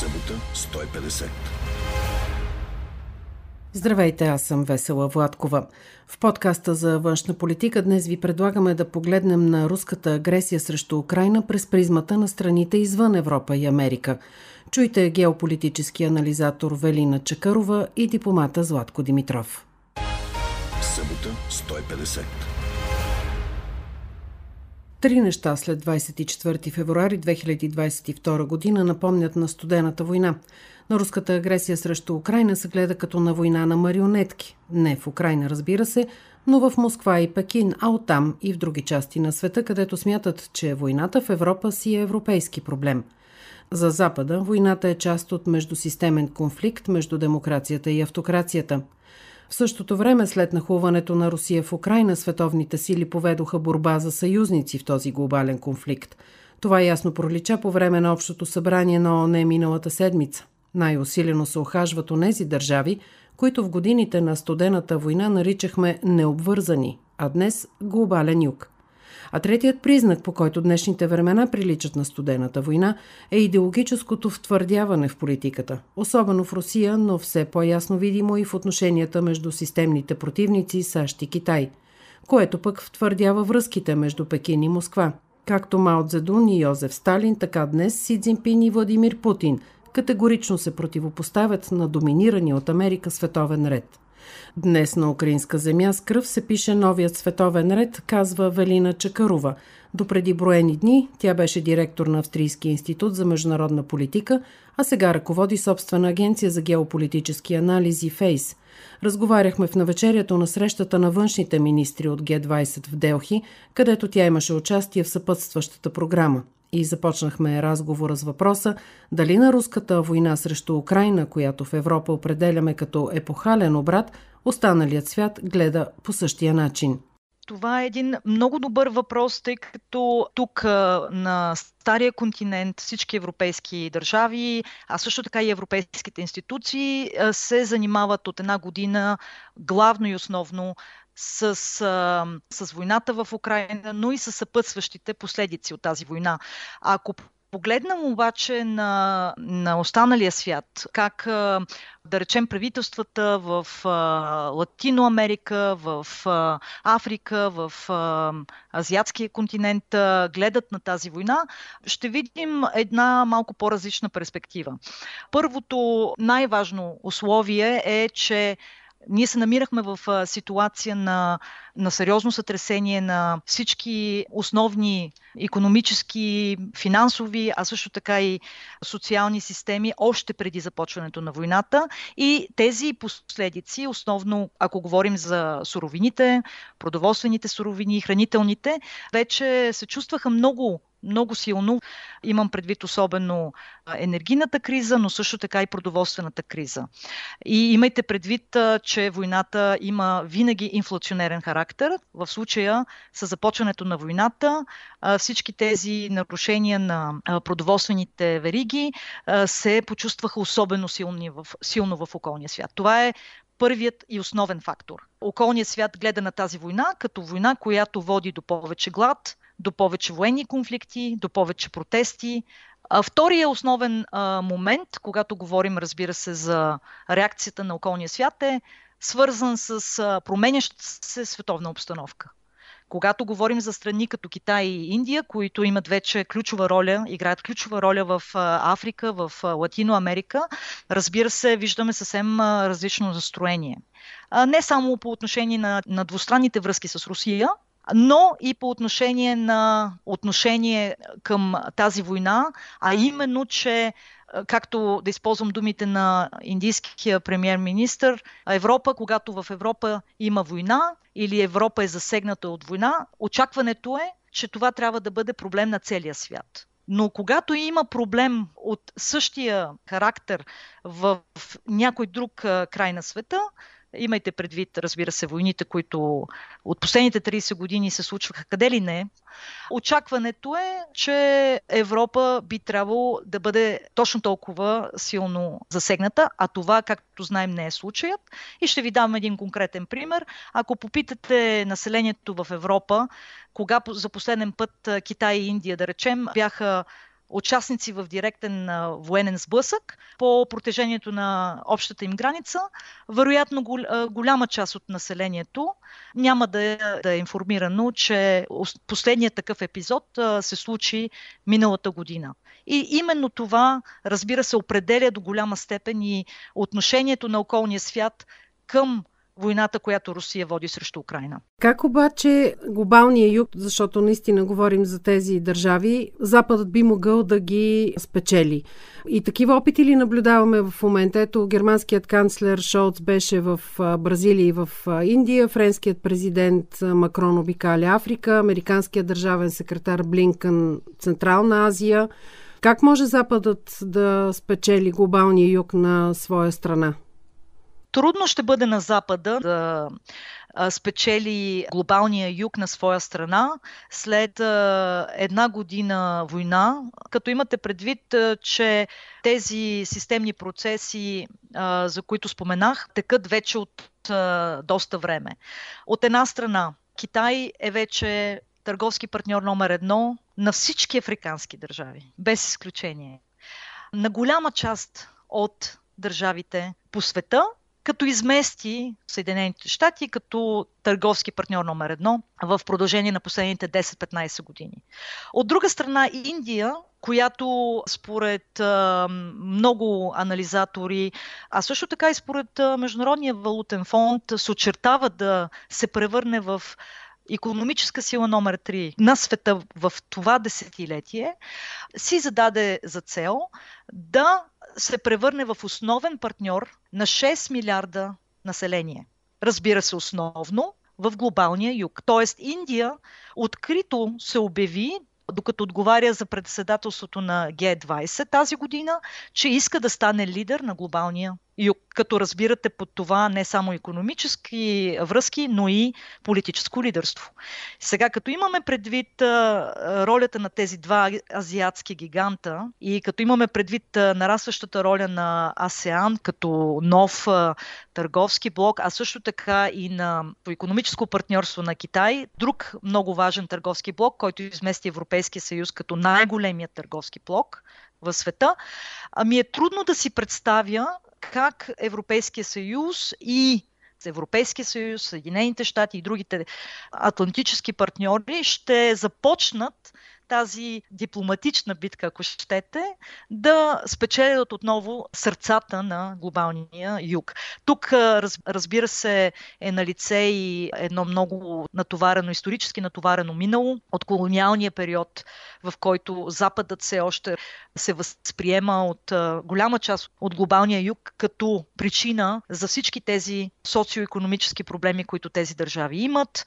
Събота 150. Здравейте, аз съм Весела Владкова. В подкаста за външна политика днес ви предлагаме да погледнем на руската агресия срещу Украина през призмата на страните извън Европа и Америка. Чуйте геополитически анализатор Велина Чакарова и дипломата Златко Димитров. Събота 150. Три неща след 24 февруари 2022 година напомнят на студената война. На руската агресия срещу Украина се гледа като на война на марионетки. Не в Украина, разбира се, но в Москва и Пекин, а оттам и в други части на света, където смятат, че войната в Европа си е европейски проблем. За Запада войната е част от междусистемен конфликт между демокрацията и автокрацията – в същото време, след нахуването на Русия в Украина, световните сили поведоха борба за съюзници в този глобален конфликт. Това ясно пролича по време на Общото събрание на ООН миналата седмица. Най-усилено се охажват онези държави, които в годините на студената война наричахме необвързани, а днес глобален юг – а третият признак, по който днешните времена приличат на студената война, е идеологическото втвърдяване в политиката, особено в Русия, но все по-ясно видимо и в отношенията между системните противници САЩ и Китай, което пък втвърдява връзките между Пекин и Москва. Както Мао Цзедун и Йозеф Сталин, така днес Си Цзинпин и Владимир Путин категорично се противопоставят на доминирани от Америка световен ред. Днес на украинска земя с кръв се пише новият световен ред, казва Велина Чакарова. До преди броени дни тя беше директор на Австрийския институт за международна политика, а сега ръководи собствена агенция за геополитически анализи ФЕЙС. Разговаряхме в навечерието на срещата на външните министри от Г-20 в Делхи, където тя имаше участие в съпътстващата програма и започнахме разговора с въпроса дали на руската война срещу Украина, която в Европа определяме като епохален обрат, останалият свят гледа по същия начин. Това е един много добър въпрос, тъй като тук на Стария континент, всички европейски държави, а също така и европейските институции се занимават от една година главно и основно с, с войната в Украина, но и с съпътстващите последици от тази война. Ако погледнем обаче на, на останалия свят, как да речем правителствата в Латино Америка, в Африка, в Азиатския континент гледат на тази война, ще видим една малко по-различна перспектива. Първото най-важно условие е, че ние се намирахме в ситуация на, на сериозно сътресение на всички основни економически, финансови, а също така и социални системи още преди започването на войната. И тези последици, основно ако говорим за суровините, продоволствените суровини, хранителните, вече се чувстваха много много силно. Имам предвид особено енергийната криза, но също така и продоволствената криза. И имайте предвид, че войната има винаги инфлационерен характер. В случая с започването на войната всички тези нарушения на продоволствените вериги се почувстваха особено силни в, силно в околния свят. Това е първият и основен фактор. Околният свят гледа на тази война като война, която води до повече глад, до повече военни конфликти, до повече протести. Втория основен момент, когато говорим, разбира се, за реакцията на околния свят е свързан с променящата се световна обстановка. Когато говорим за страни като Китай и Индия, които имат вече ключова роля, играят ключова роля в Африка, в Латино Америка, разбира се, виждаме съвсем различно настроение. Не само по отношение на, на двустранните връзки с Русия, но и по отношение на отношение към тази война, а именно, че както да използвам думите на индийския премьер-министр, Европа, когато в Европа има война или Европа е засегната от война, очакването е, че това трябва да бъде проблем на целия свят. Но когато има проблем от същия характер в някой друг край на света, Имайте предвид, разбира се, войните, които от последните 30 години се случваха къде ли не. Очакването е, че Европа би трябвало да бъде точно толкова силно засегната, а това, както знаем, не е случаят. И ще ви дам един конкретен пример. Ако попитате населението в Европа, кога за последен път Китай и Индия, да речем, бяха участници в директен военен сблъсък по протежението на общата им граница, вероятно голяма част от населението няма да е, да е информирано, че последният такъв епизод се случи миналата година. И именно това, разбира се, определя до голяма степен и отношението на околния свят към войната, която Русия води срещу Украина. Как обаче глобалния юг, защото наистина говорим за тези държави, Западът би могъл да ги спечели? И такива опити ли наблюдаваме в момента? Ето, германският канцлер Шолц беше в Бразилия и в Индия, френският президент Макрон обикаля Африка, американският държавен секретар Блинкън Централна Азия. Как може Западът да спечели глобалния юг на своя страна? Трудно ще бъде на Запада да спечели глобалния юг на своя страна след една година война, като имате предвид, че тези системни процеси, за които споменах, текат вече от доста време. От една страна, Китай е вече търговски партньор номер едно на всички африкански държави, без изключение. На голяма част от държавите по света като измести Съединените щати като търговски партньор номер едно в продължение на последните 10-15 години. От друга страна, Индия, която според много анализатори, а също така и според Международния валутен фонд, се очертава да се превърне в економическа сила номер 3 на света в това десетилетие, си зададе за цел да се превърне в основен партньор на 6 милиарда население. Разбира се, основно в глобалния юг. Тоест Индия открито се обяви докато отговаря за председателството на Г20 тази година, че иска да стане лидер на глобалния юг. Като разбирате под това не само економически връзки, но и политическо лидерство. Сега, като имаме предвид ролята на тези два азиатски гиганта и като имаме предвид нарастващата роля на АСЕАН като нов търговски блок, а също така и на економическо партньорство на Китай, друг много важен търговски блок, който измести Европейския съюз като най-големият търговски блок в света, ами е трудно да си представя как Европейския съюз и Европейския съюз, Съединените щати и другите атлантически партньори ще започнат тази дипломатична битка, ако щете, да спечелят отново сърцата на глобалния юг. Тук, разбира се, е на лице и едно много натоварено, исторически натоварено минало от колониалния период, в който Западът все още се възприема от голяма част от глобалния юг като причина за всички тези социо-економически проблеми, които тези държави имат.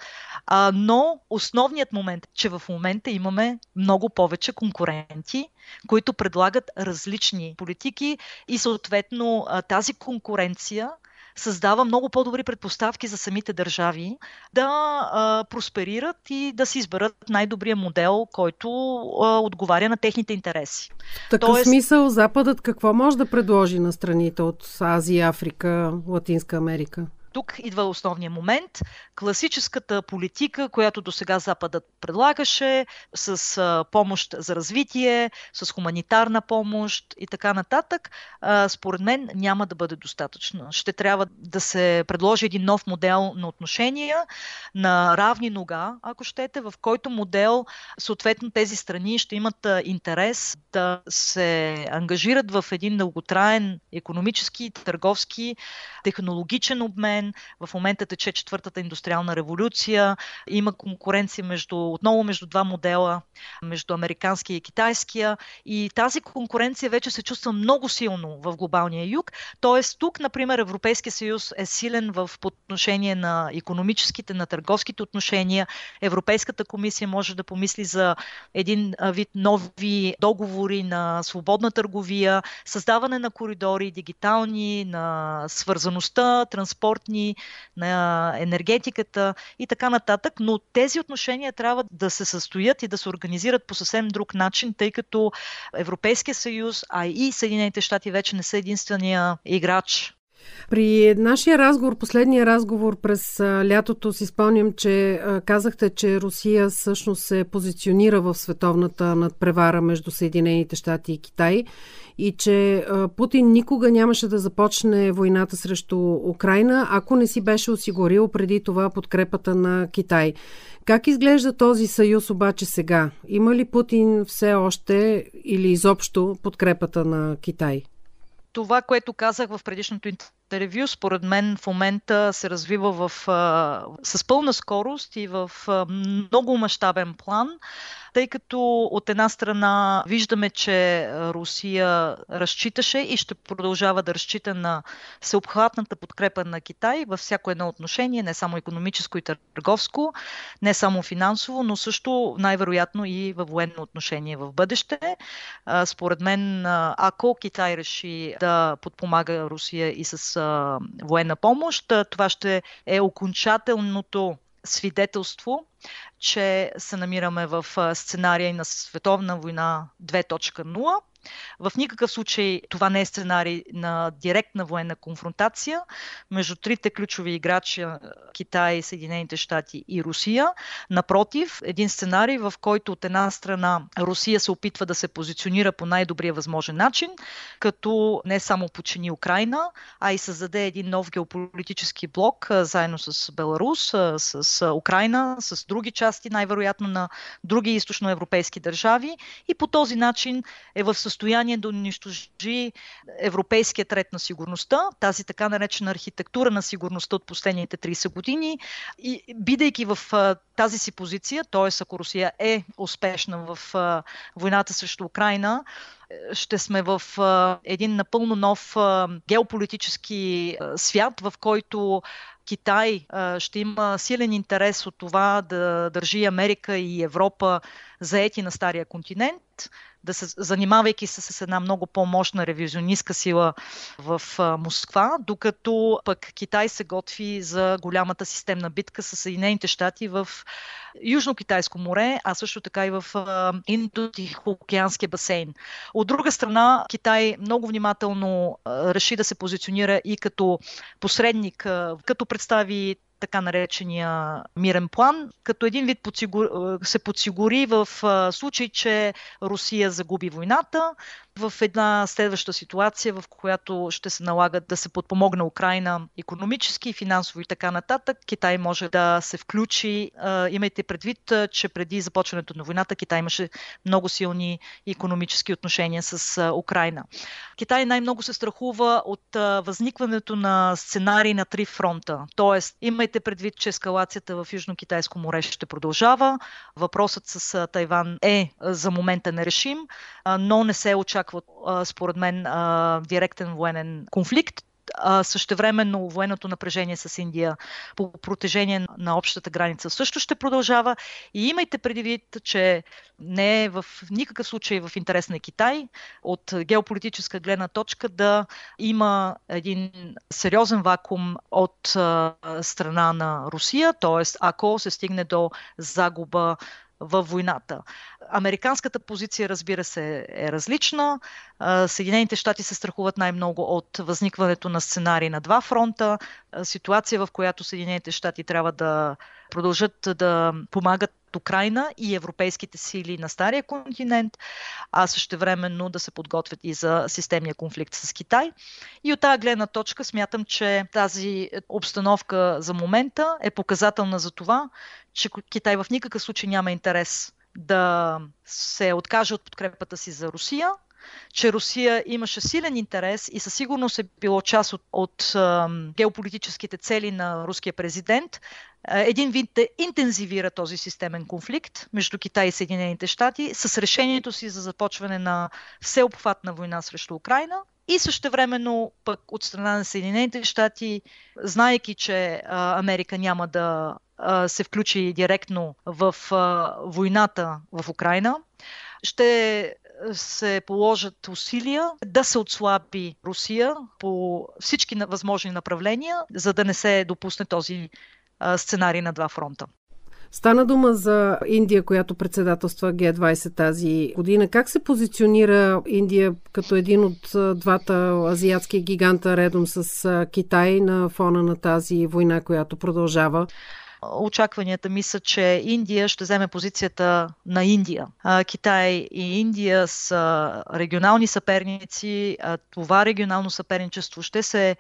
Но основният момент, че в момента имаме много повече конкуренти, които предлагат различни политики и съответно тази конкуренция създава много по-добри предпоставки за самите държави да а, просперират и да си изберат най-добрия модел, който а, отговаря на техните интереси. В такъв Тоест... смисъл Западът какво може да предложи на страните от Азия, Африка, Латинска Америка? Тук идва основния момент. Класическата политика, която до сега Западът предлагаше, с помощ за развитие, с хуманитарна помощ и така нататък, според мен няма да бъде достатъчно. Ще трябва да се предложи един нов модел на отношения на равни нога, ако щете, в който модел съответно тези страни ще имат интерес да се ангажират в един дълготраен економически, търговски, технологичен обмен, ден. В момента тече четвъртата индустриална революция. Има конкуренция между, отново между два модела, между американския и китайския. И тази конкуренция вече се чувства много силно в глобалния юг. Тоест тук, например, Европейския съюз е силен в отношение на економическите, на търговските отношения. Европейската комисия може да помисли за един вид нови договори на свободна търговия, създаване на коридори, дигитални, на свързаността, транспортни животни, на енергетиката и така нататък, но тези отношения трябва да се състоят и да се организират по съвсем друг начин, тъй като Европейския съюз, а и Съединените щати вече не са единствения играч При нашия разговор, последния разговор през лятото си спомням, че казахте, че Русия всъщност се позиционира в световната надпревара между Съединените щати и Китай и че Путин никога нямаше да започне войната срещу Украина, ако не си беше осигурил преди това подкрепата на Китай. Как изглежда този съюз обаче сега? Има ли Путин все още или изобщо подкрепата на Китай? Това, което казах в предишното интервю, според мен в момента се развива в, с пълна скорост и в много мащабен план тъй като от една страна виждаме, че Русия разчиташе и ще продължава да разчита на всеобхватната подкрепа на Китай във всяко едно отношение, не само економическо и търговско, не само финансово, но също най-вероятно и във военно отношение в бъдеще. Според мен, ако Китай реши да подпомага Русия и с военна помощ, това ще е окончателното свидетелство, че се намираме в сценария на световна война 2.0 в никакъв случай това не е сценарий на директна военна конфронтация между трите ключови играчи Китай, Съединените щати и Русия. Напротив, един сценарий, в който от една страна Русия се опитва да се позиционира по най-добрия възможен начин, като не само почини Украина, а и създаде един нов геополитически блок заедно с Беларус, с Украина, с други части, най-вероятно на други източноевропейски държави и по този начин е в състояние да унищожи европейският ред на сигурността, тази така наречена архитектура на сигурността от последните 30 години. И бидейки в тази си позиция, т.е. ако Русия е успешна в войната срещу Украина, ще сме в един напълно нов геополитически свят, в който Китай ще има силен интерес от това да държи Америка и Европа заети на стария континент, да се, занимавайки се с една много по-мощна ревизионистка сила в Москва, докато пък Китай се готви за голямата системна битка с Съединените щати в Южно-Китайско море, а също така и в Индо-Тихоокеанския басейн. От друга страна, Китай много внимателно реши да се позиционира и като посредник, като представи така наречения мирен план, като един вид подсигур... се подсигури в случай, че Русия загуби войната, в една следваща ситуация, в която ще се налага да се подпомогне Украина економически, финансово и така нататък, Китай може да се включи. Имайте предвид, че преди започването на войната Китай имаше много силни економически отношения с Украина. Китай най-много се страхува от възникването на сценарии на три фронта. Тоест, имайте предвид, че ескалацията в Южно-Китайско море ще продължава. Въпросът с Тайван е за момента нерешим, но не се очаква очаква, според мен, директен военен конфликт. същевременно военното напрежение с Индия по протежение на общата граница също ще продължава. И имайте предвид, че не е в никакъв случай в интерес на Китай от геополитическа гледна точка да има един сериозен вакуум от страна на Русия, т.е. ако се стигне до загуба във войната. Американската позиция, разбира се, е различна. Съединените щати се страхуват най-много от възникването на сценарии на два фронта, ситуация в която Съединените щати трябва да продължат да помагат Украина и европейските сили на Стария континент, а също времено да се подготвят и за системния конфликт с Китай. И от тази гледна точка смятам, че тази обстановка за момента е показателна за това, че Китай в никакъв случай няма интерес да се откаже от подкрепата си за Русия, че Русия имаше силен интерес и със сигурност е било част от, от геополитическите цели на руския президент. Един вид да интензивира този системен конфликт между Китай и Съединените щати с решението си за започване на всеобхватна война срещу Украина и също времено пък от страна на Съединените щати, знаеки, че Америка няма да се включи директно в войната в Украина, ще се положат усилия да се отслаби Русия по всички възможни направления, за да не се допусне този сценарий на два фронта. Стана дума за Индия, която председателства Г20 тази година. Как се позиционира Индия като един от двата азиатски гиганта редом с Китай на фона на тази война, която продължава? Очакванията ми са, че Индия ще вземе позицията на Индия. Китай и Индия са регионални съперници. Това регионално съперничество ще се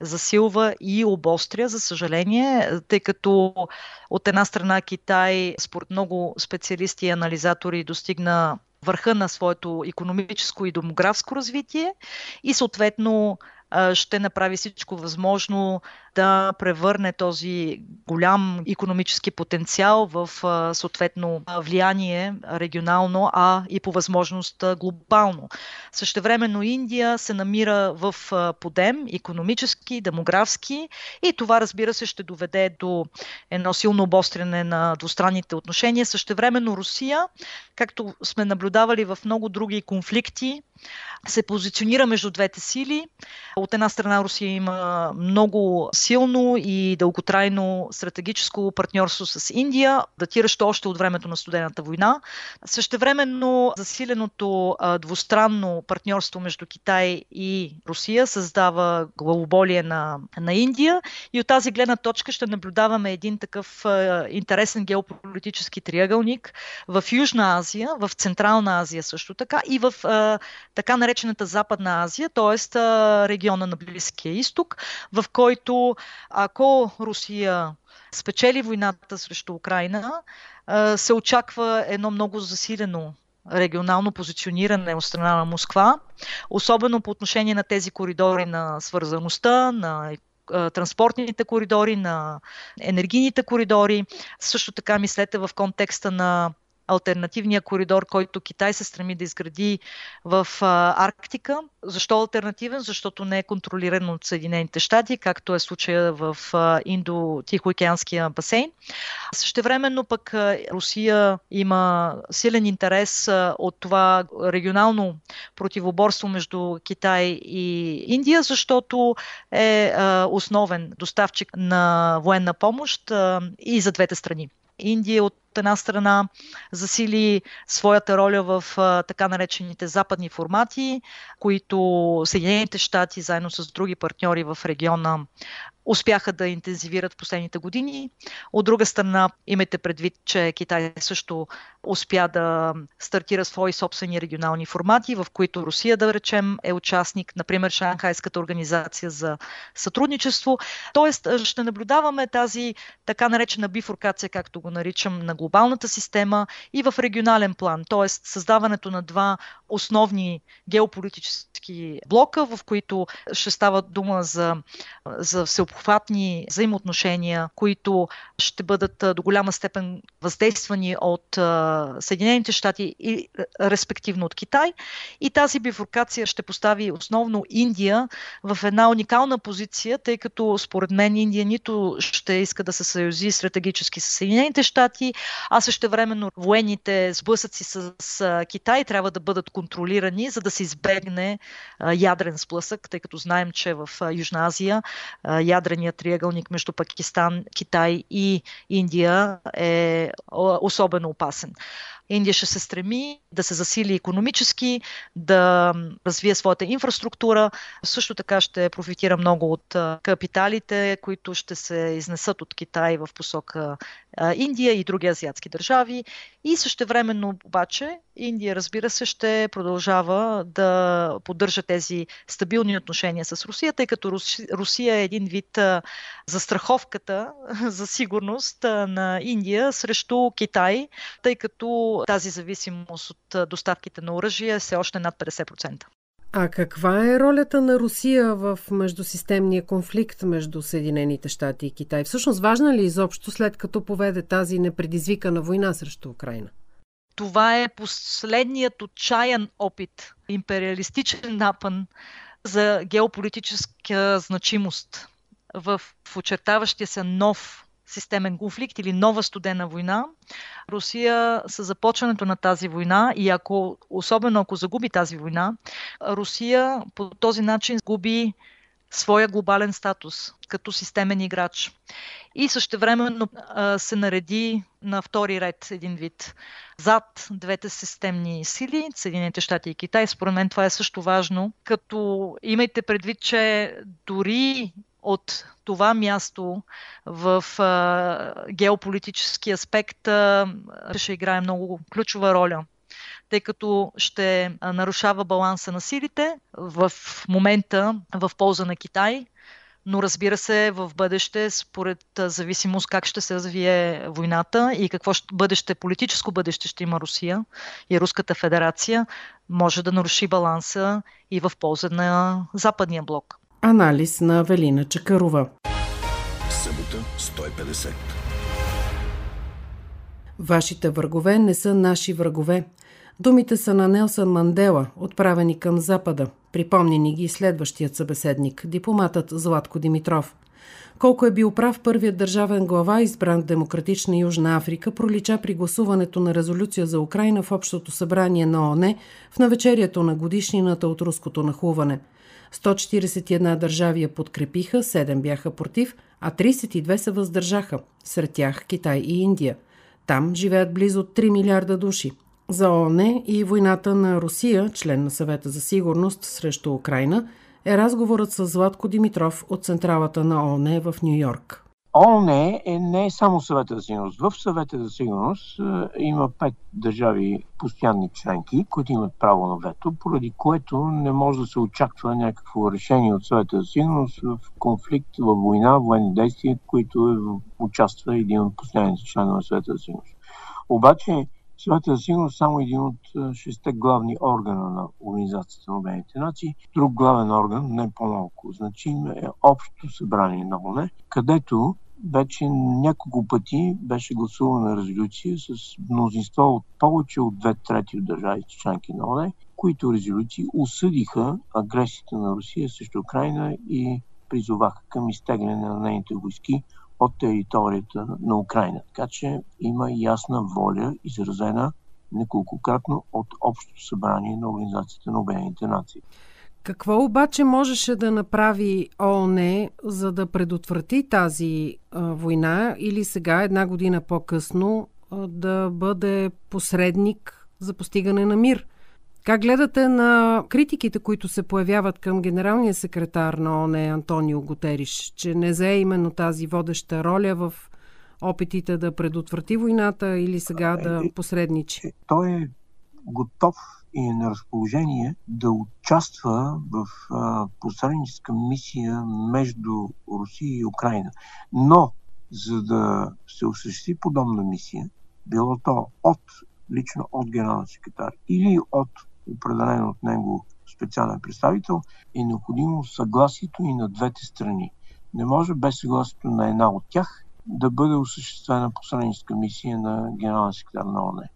засилва и обостря, за съжаление, тъй като от една страна Китай, според много специалисти и анализатори, достигна върха на своето економическо и демографско развитие и съответно ще направи всичко възможно да превърне този голям економически потенциал в съответно влияние регионално, а и по възможност глобално. Същевременно Индия се намира в подем економически, демографски и това разбира се ще доведе до едно силно обостряне на двустранните отношения. Същевременно Русия, както сме наблюдавали в много други конфликти, се позиционира между двете сили. От една страна Русия има много силно и дълготрайно стратегическо партньорство с Индия, датиращо още от времето на студената война. Същевременно засиленото двустранно партньорство между Китай и Русия създава главоболие на, на Индия и от тази гледна точка ще наблюдаваме един такъв интересен геополитически триъгълник в Южна Азия, в Централна Азия също така и в така наречената Западна Азия, т.е. региона на Близкия изток, в който ако Русия спечели войната срещу Украина, се очаква едно много засилено регионално позициониране от страна на Москва, особено по отношение на тези коридори на свързаността, на транспортните коридори, на енергийните коридори. Също така мислете в контекста на альтернативния коридор, който Китай се стреми да изгради в Арктика. Защо альтернативен? Защото не е контролиран от Съединените щати, както е случая в Индо-Тихоокеанския басейн. Същевременно пък Русия има силен интерес от това регионално противоборство между Китай и Индия, защото е основен доставчик на военна помощ и за двете страни. Индия от една страна засили своята роля в така наречените западни формати, които Съединените щати заедно с други партньори в региона успяха да интензивират в последните години. От друга страна, имайте предвид, че Китай също успя да стартира свои собствени регионални формати, в които Русия, да речем, е участник, например Шанхайската организация за сътрудничество. Тоест, ще наблюдаваме тази така наречена бифуркация, както го наричам, на глобалната система и в регионален план, т.е. създаването на два основни геополитически блока, в които ще става дума за, за всеобхватни взаимоотношения, които ще бъдат до голяма степен въздействани от Съединените щати и респективно от Китай. И тази бифуркация ще постави основно Индия в една уникална позиция, тъй като според мен Индия нито ще иска да се съюзи стратегически с Съединените щати, а също времено военните сблъсъци с, с Китай трябва да бъдат контролирани, за да се избегне ядрен сблъсък, тъй като знаем, че в Южна Азия ядреният триъгълник между Пакистан, Китай и Индия е особено опасен. Индия ще се стреми да се засили економически, да развие своята инфраструктура. Също така ще профитира много от капиталите, които ще се изнесат от Китай в посока Индия и други азиатски държави. И същевременно обаче Индия, разбира се, ще продължава да поддържа тези стабилни отношения с Русия, тъй като Русия е един вид застраховката за сигурност на Индия срещу Китай, тъй като тази зависимост от доставките на оръжие е все още над 50%. А каква е ролята на Русия в междусистемния конфликт между Съединените щати и Китай? Всъщност важна ли изобщо след като поведе тази непредизвикана война срещу Украина? Това е последният отчаян опит, империалистичен напън за геополитическа значимост в очертаващия се нов системен конфликт или нова студена война. Русия с започването на тази война и ако, особено ако загуби тази война, Русия по този начин губи своя глобален статус като системен играч. И същевременно се нареди на втори ред един вид зад двете системни сили, Съединените щати и Китай. Според мен това е също важно, като имайте предвид, че дори от това място в а, геополитически аспект а, ще играе много ключова роля тъй като ще нарушава баланса на силите в момента в полза на Китай, но разбира се в бъдеще, според зависимост как ще се развие войната и какво бъдеще, политическо бъдеще ще има Русия и Руската федерация, може да наруши баланса и в полза на Западния блок. Анализ на Велина Чакарова. Събота 150. Вашите врагове не са наши врагове. Думите са на Нелсън Мандела, отправени към Запада. Припомни ни ги следващият събеседник, дипломатът Златко Димитров. Колко е бил прав първият държавен глава, избран в Демократична Южна Африка, пролича при гласуването на резолюция за Украина в Общото събрание на ОНЕ в навечерието на годишнината от руското нахлуване. 141 държави я подкрепиха, 7 бяха против, а 32 се въздържаха, сред тях Китай и Индия. Там живеят близо 3 милиарда души за ООН и войната на Русия, член на съвета за сигурност срещу Украина, е разговорът с Златко Димитров от централата на ООН в Нью Йорк. ООН е не е само съвета за сигурност. В съвета за сигурност е, има пет държави постоянни членки, които имат право на вето, поради което не може да се очаква някакво решение от съвета за сигурност в конфликт, в война, военни действия, които участва един от постоянните членове на съвета за сигурност. Обаче Съвета за сигурност само един от шесте главни органа на Организацията на Обединените нации. Друг главен орган, не по-малко значим, е Общото събрание на ОНЕ, където вече няколко пъти беше гласувана резолюция с мнозинство от повече от две трети от държавите членки на ОНЕ, които резолюции осъдиха агресията на Русия срещу Украина и призоваха към изтегляне на нейните войски от територията на Украина. Така че има ясна воля, изразена неколкократно от Общото събрание на Организацията на Обединените нации. Какво обаче можеше да направи ООН, за да предотврати тази а, война или сега, една година по-късно, а, да бъде посредник за постигане на мир? Как гледате на критиките, които се появяват към генералния секретар на ОНЕ Антонио Готериш, че не зае именно тази водеща роля в опитите да предотврати войната или сега да посредничи? Той е готов и е на разположение да участва в посредническа мисия между Русия и Украина. Но, за да се осъществи подобна мисия, било то от лично от генералния секретар или от определен от него специален представител, е необходимо съгласието и на двете страни. Не може без съгласието на една от тях да бъде осъществена посредническа мисия на генерален секретар на ОНЕ.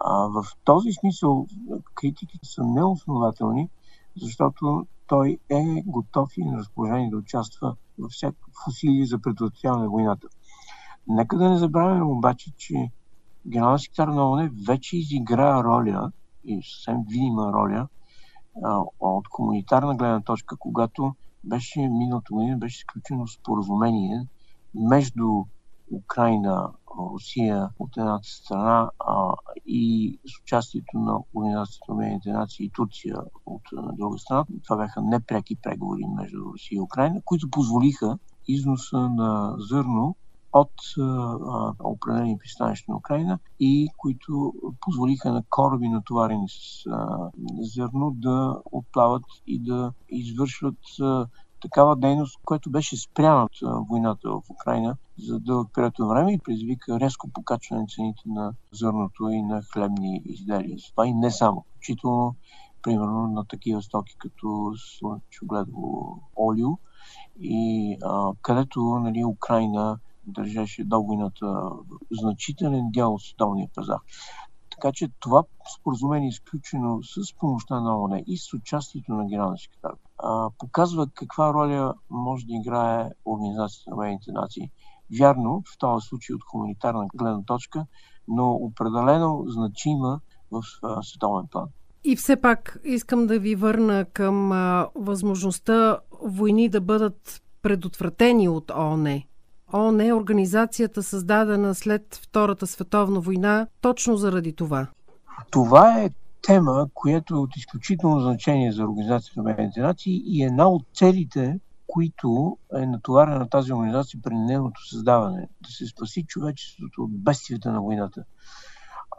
А, в този смисъл критиките са неоснователни, защото той е готов и на разположение да участва във всякакъв усилие за предотвратяване на войната. Нека да не забравяме обаче, че генерален секретар на ОНЕ вече изигра роля и съвсем видима роля а, от комунитарна гледна точка, когато беше миналото година беше изключено споразумение между Украина, Русия от едната страна а, и с участието на Организацията на Обединените нации и Турция от друга страна. Това бяха непреки преговори между Русия и Украина, които позволиха износа на зърно от а, определени пристанища на Украина и които позволиха на кораби натоварени с а, зърно да отплават и да извършват а, такава дейност, която беше спряна от войната в Украина за дълъг период от време и предизвика резко покачване на цените на зърното и на хлебни изделия. Това и не само. Включително, примерно, на такива стоки като слънчогледово олио и а, където нали, Украина държеше до войната значителен дял от световния пазар. Така че това споразумение, изключено с помощта на ОНЕ и с участието на генералния секретар, показва каква роля може да играе Организацията на Обединените нации. Вярно, в този случай от хуманитарна гледна точка, но определено значима в световен план. И все пак искам да ви върна към възможността войни да бъдат предотвратени от ООН. ООН е организацията създадена след Втората световна война точно заради това. Това е тема, която е от изключително значение за Организацията на Обединените нации и една от целите, които е натоварена тази организация при нейното създаване, да се спаси човечеството от бедствията на войната.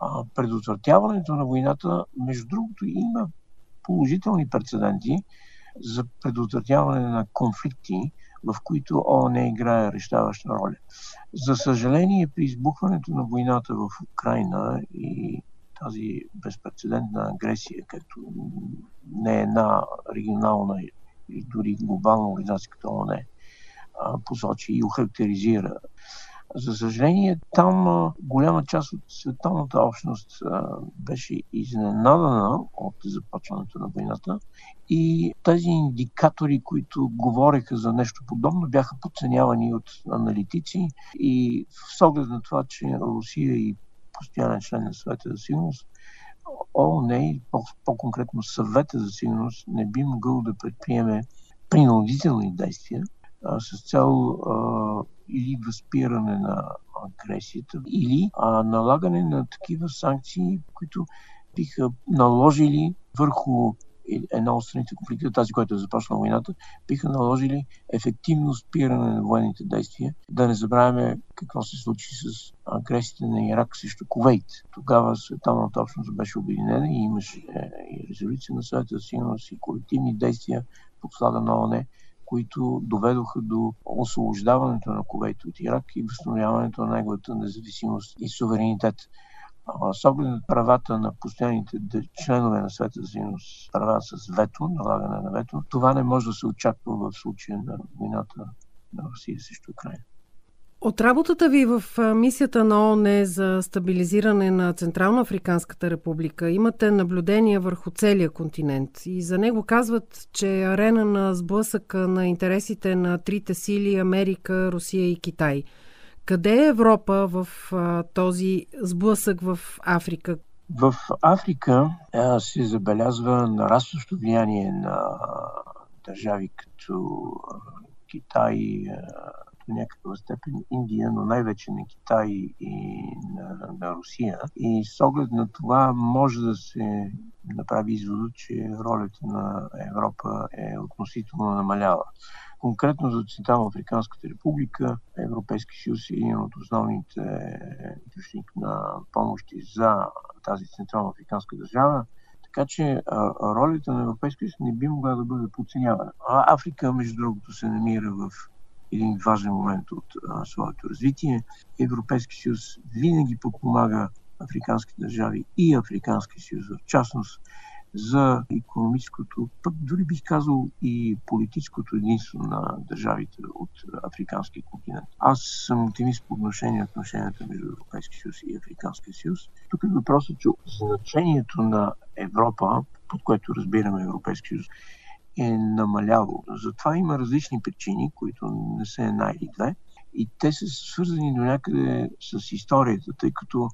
А, предотвратяването на войната, между другото, има положителни прецеденти за предотвратяване на конфликти, в които ООН играе решаваща роля. За съжаление, при избухването на войната в Украина и тази безпредседентна агресия, като не една регионална или дори глобална организация като ООН посочи и охарактеризира. За съжаление, там голяма част от световната общност беше изненадана от започването на войната. И тези индикатори, които говореха за нещо подобно, бяха подценявани от аналитици. И с оглед на това, че Русия и постоянен член на съвета за сигурност, ООН по-конкретно съвета за сигурност не би могъл да предприеме принудителни действия а, с цел а, или възпиране на агресията, или а, налагане на такива санкции, които биха наложили върху една от страните конфликта, тази, която е започнала войната, биха наложили ефективно спиране на военните действия. Да не забравяме какво се случи с агресията на Ирак срещу Кувейт. Тогава световната общност беше обединена и имаше е, и резолюция на съвета за сигурност и колективни действия по слада на ОНЕ, които доведоха до освобождаването на Кувейт от Ирак и възстановяването на неговата независимост и суверенитет с оглед на правата на постоянните членове на света за сигурност, права с вето, налагане на вето, това не може да се очаква в случая на войната на Русия срещу Украина. От работата ви в мисията на ООН за стабилизиране на Централно Африканската република. Имате наблюдения върху целия континент. И за него казват, че е арена на сблъсъка на интересите на трите сили Америка, Русия и Китай – къде е Европа в този сблъсък в Африка? В Африка а, се забелязва нарастващо влияние на държави като Китай, до някаква степен Индия, но най-вече на Китай и на, на Русия. И с оглед на това може да се направи извода, че ролята на Европа е относително намалява. Конкретно за Централно Африканската република, Европейски съюз е един от основните източник на помощи за тази Централно Африканска държава. Така че ролята на Европейския съюз не би могла да бъде подценявана. Африка, между другото, се намира в един важен момент от а, своето развитие. Европейски съюз винаги подпомага африкански държави и Африкански съюз в частност за економическото, пък дори бих казал и политическото единство на държавите от Африканския континент. Аз съм оптимист по отношение на отношенията между Европейския съюз и Африканския съюз. Тук е въпросът, че значението на Европа, под което разбираме Европейския съюз, е намаляло. Затова има различни причини, които не са една или две. И те са свързани до някъде с историята, тъй като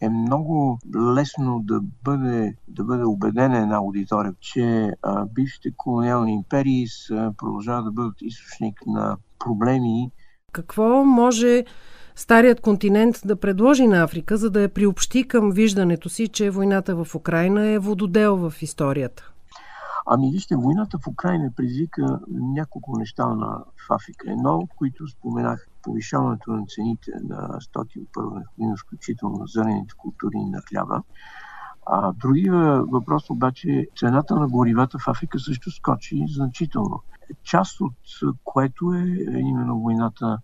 е много лесно да бъде, да бъде убедена една аудитория, че а, бившите колониални империи са, продължават да бъдат източник на проблеми. Какво може Старият континент да предложи на Африка, за да я приобщи към виждането си, че войната в Украина е вододел в историята? Ами вижте, войната в Украина предизвика няколко неща на, в Африка. Едно, които споменах, повишаването на цените на стоки от първа необходимост, включително на зърнените култури и на хляба. А другия въпрос обаче, е цената на горивата в Африка също скочи значително. Част от което е именно войната,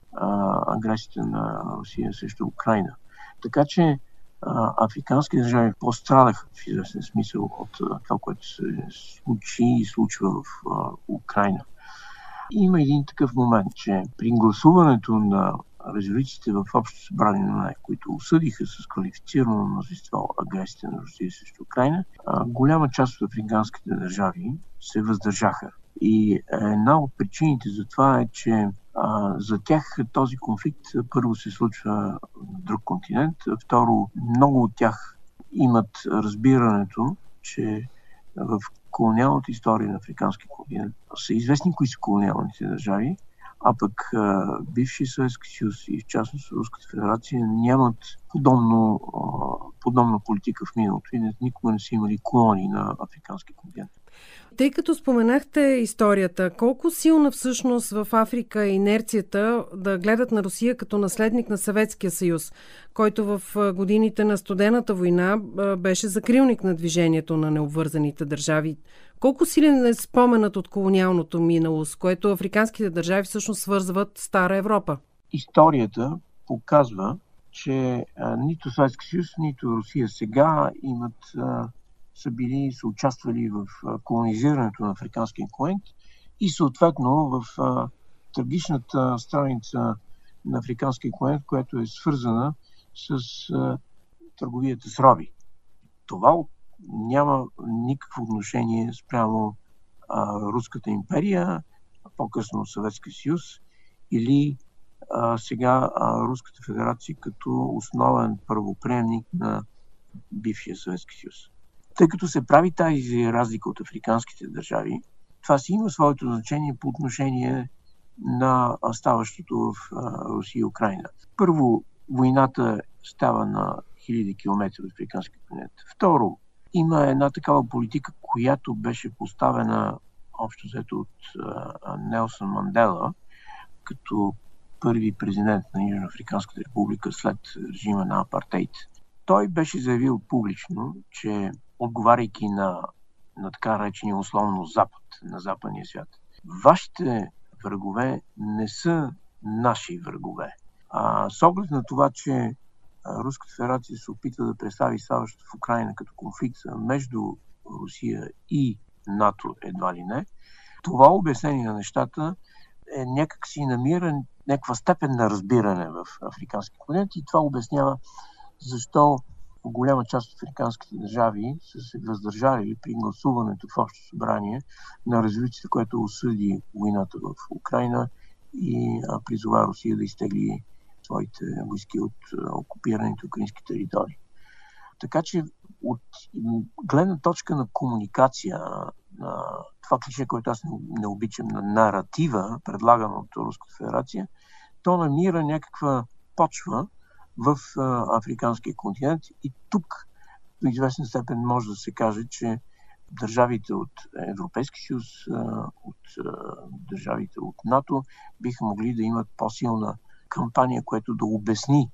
агресията на Русия срещу Украина. Така че африкански държави пострадаха в известен смисъл от това, което се случи и случва в Украина. Има един такъв момент, че при гласуването на резолюциите в Общо събрание на НАЕ, които осъдиха с квалифицирано мнозинство агресията на Русия срещу Украина, голяма част от африканските държави се въздържаха. И една от причините за това е, че а, за тях този конфликт първо се случва на друг континент, второ много от тях имат разбирането, че в колониалната история на африканския континент са известни кои са колониалните държави, а пък бивши Съветски съюз и в частност Руската федерация нямат подобно, подобна политика в миналото и никога не са имали колонии на африкански континент. Тъй като споменахте историята, колко силна всъщност в Африка е инерцията да гледат на Русия като наследник на Съветския съюз, който в годините на студената война беше закрилник на движението на необвързаните държави. Колко силен е споменът от колониалното минало, с което африканските държави всъщност свързват Стара Европа? Историята показва, че нито Съветски съюз, нито Русия сега имат са били, са участвали в колонизирането на африканския континент и съответно в трагичната страница на африканския континент, която е свързана с търговията с роби. Това няма никакво отношение спрямо а, Руската империя, по-късно Съветския съюз или а, сега а, Руската федерация като основен първоприемник на бившия Съветски съюз. Тъй като се прави тази разлика от африканските държави, това си има своето значение по отношение на ставащото в Русия и Украина. Първо, войната става на хиляди километри от африканския континент. Второ, има една такава политика, която беше поставена общо взето от Нелсън Мандела, като първи президент на Южноафриканската република след режима на апартейт. Той беше заявил публично, че отговаряйки на, на така наречения условно Запад, на западния свят. Вашите врагове не са наши врагове. А, с оглед на това, че Руската федерация се опитва да представи ставащото в Украина като конфликт между Русия и НАТО едва ли не, това обяснение на нещата е някак си намира някаква степен на разбиране в африкански континент и това обяснява защо голяма част от африканските държави са се въздържали при гласуването в Общо събрание на резолюцията, която осъди войната в Украина и призова Русия да изтегли своите войски от окупираните украински територии. Така че от гледна точка на комуникация, на това клише, което аз не, обичам, на наратива, предлагана от Руската федерация, то намира някаква почва, в африканския континент. И тук до известна степен може да се каже, че държавите от Европейски съюз, от държавите от НАТО биха могли да имат по-силна кампания, която да обясни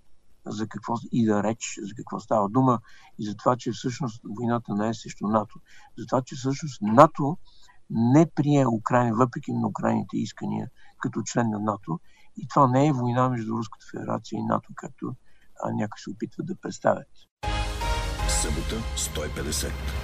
за какво и да реч, за какво става дума и за това, че всъщност войната не е срещу НАТО. За това, че всъщност НАТО не прие Украина, въпреки на Украините искания като член на НАТО. И това не е война между Руската федерация и НАТО, както някои се опитват да представят. Събота 150.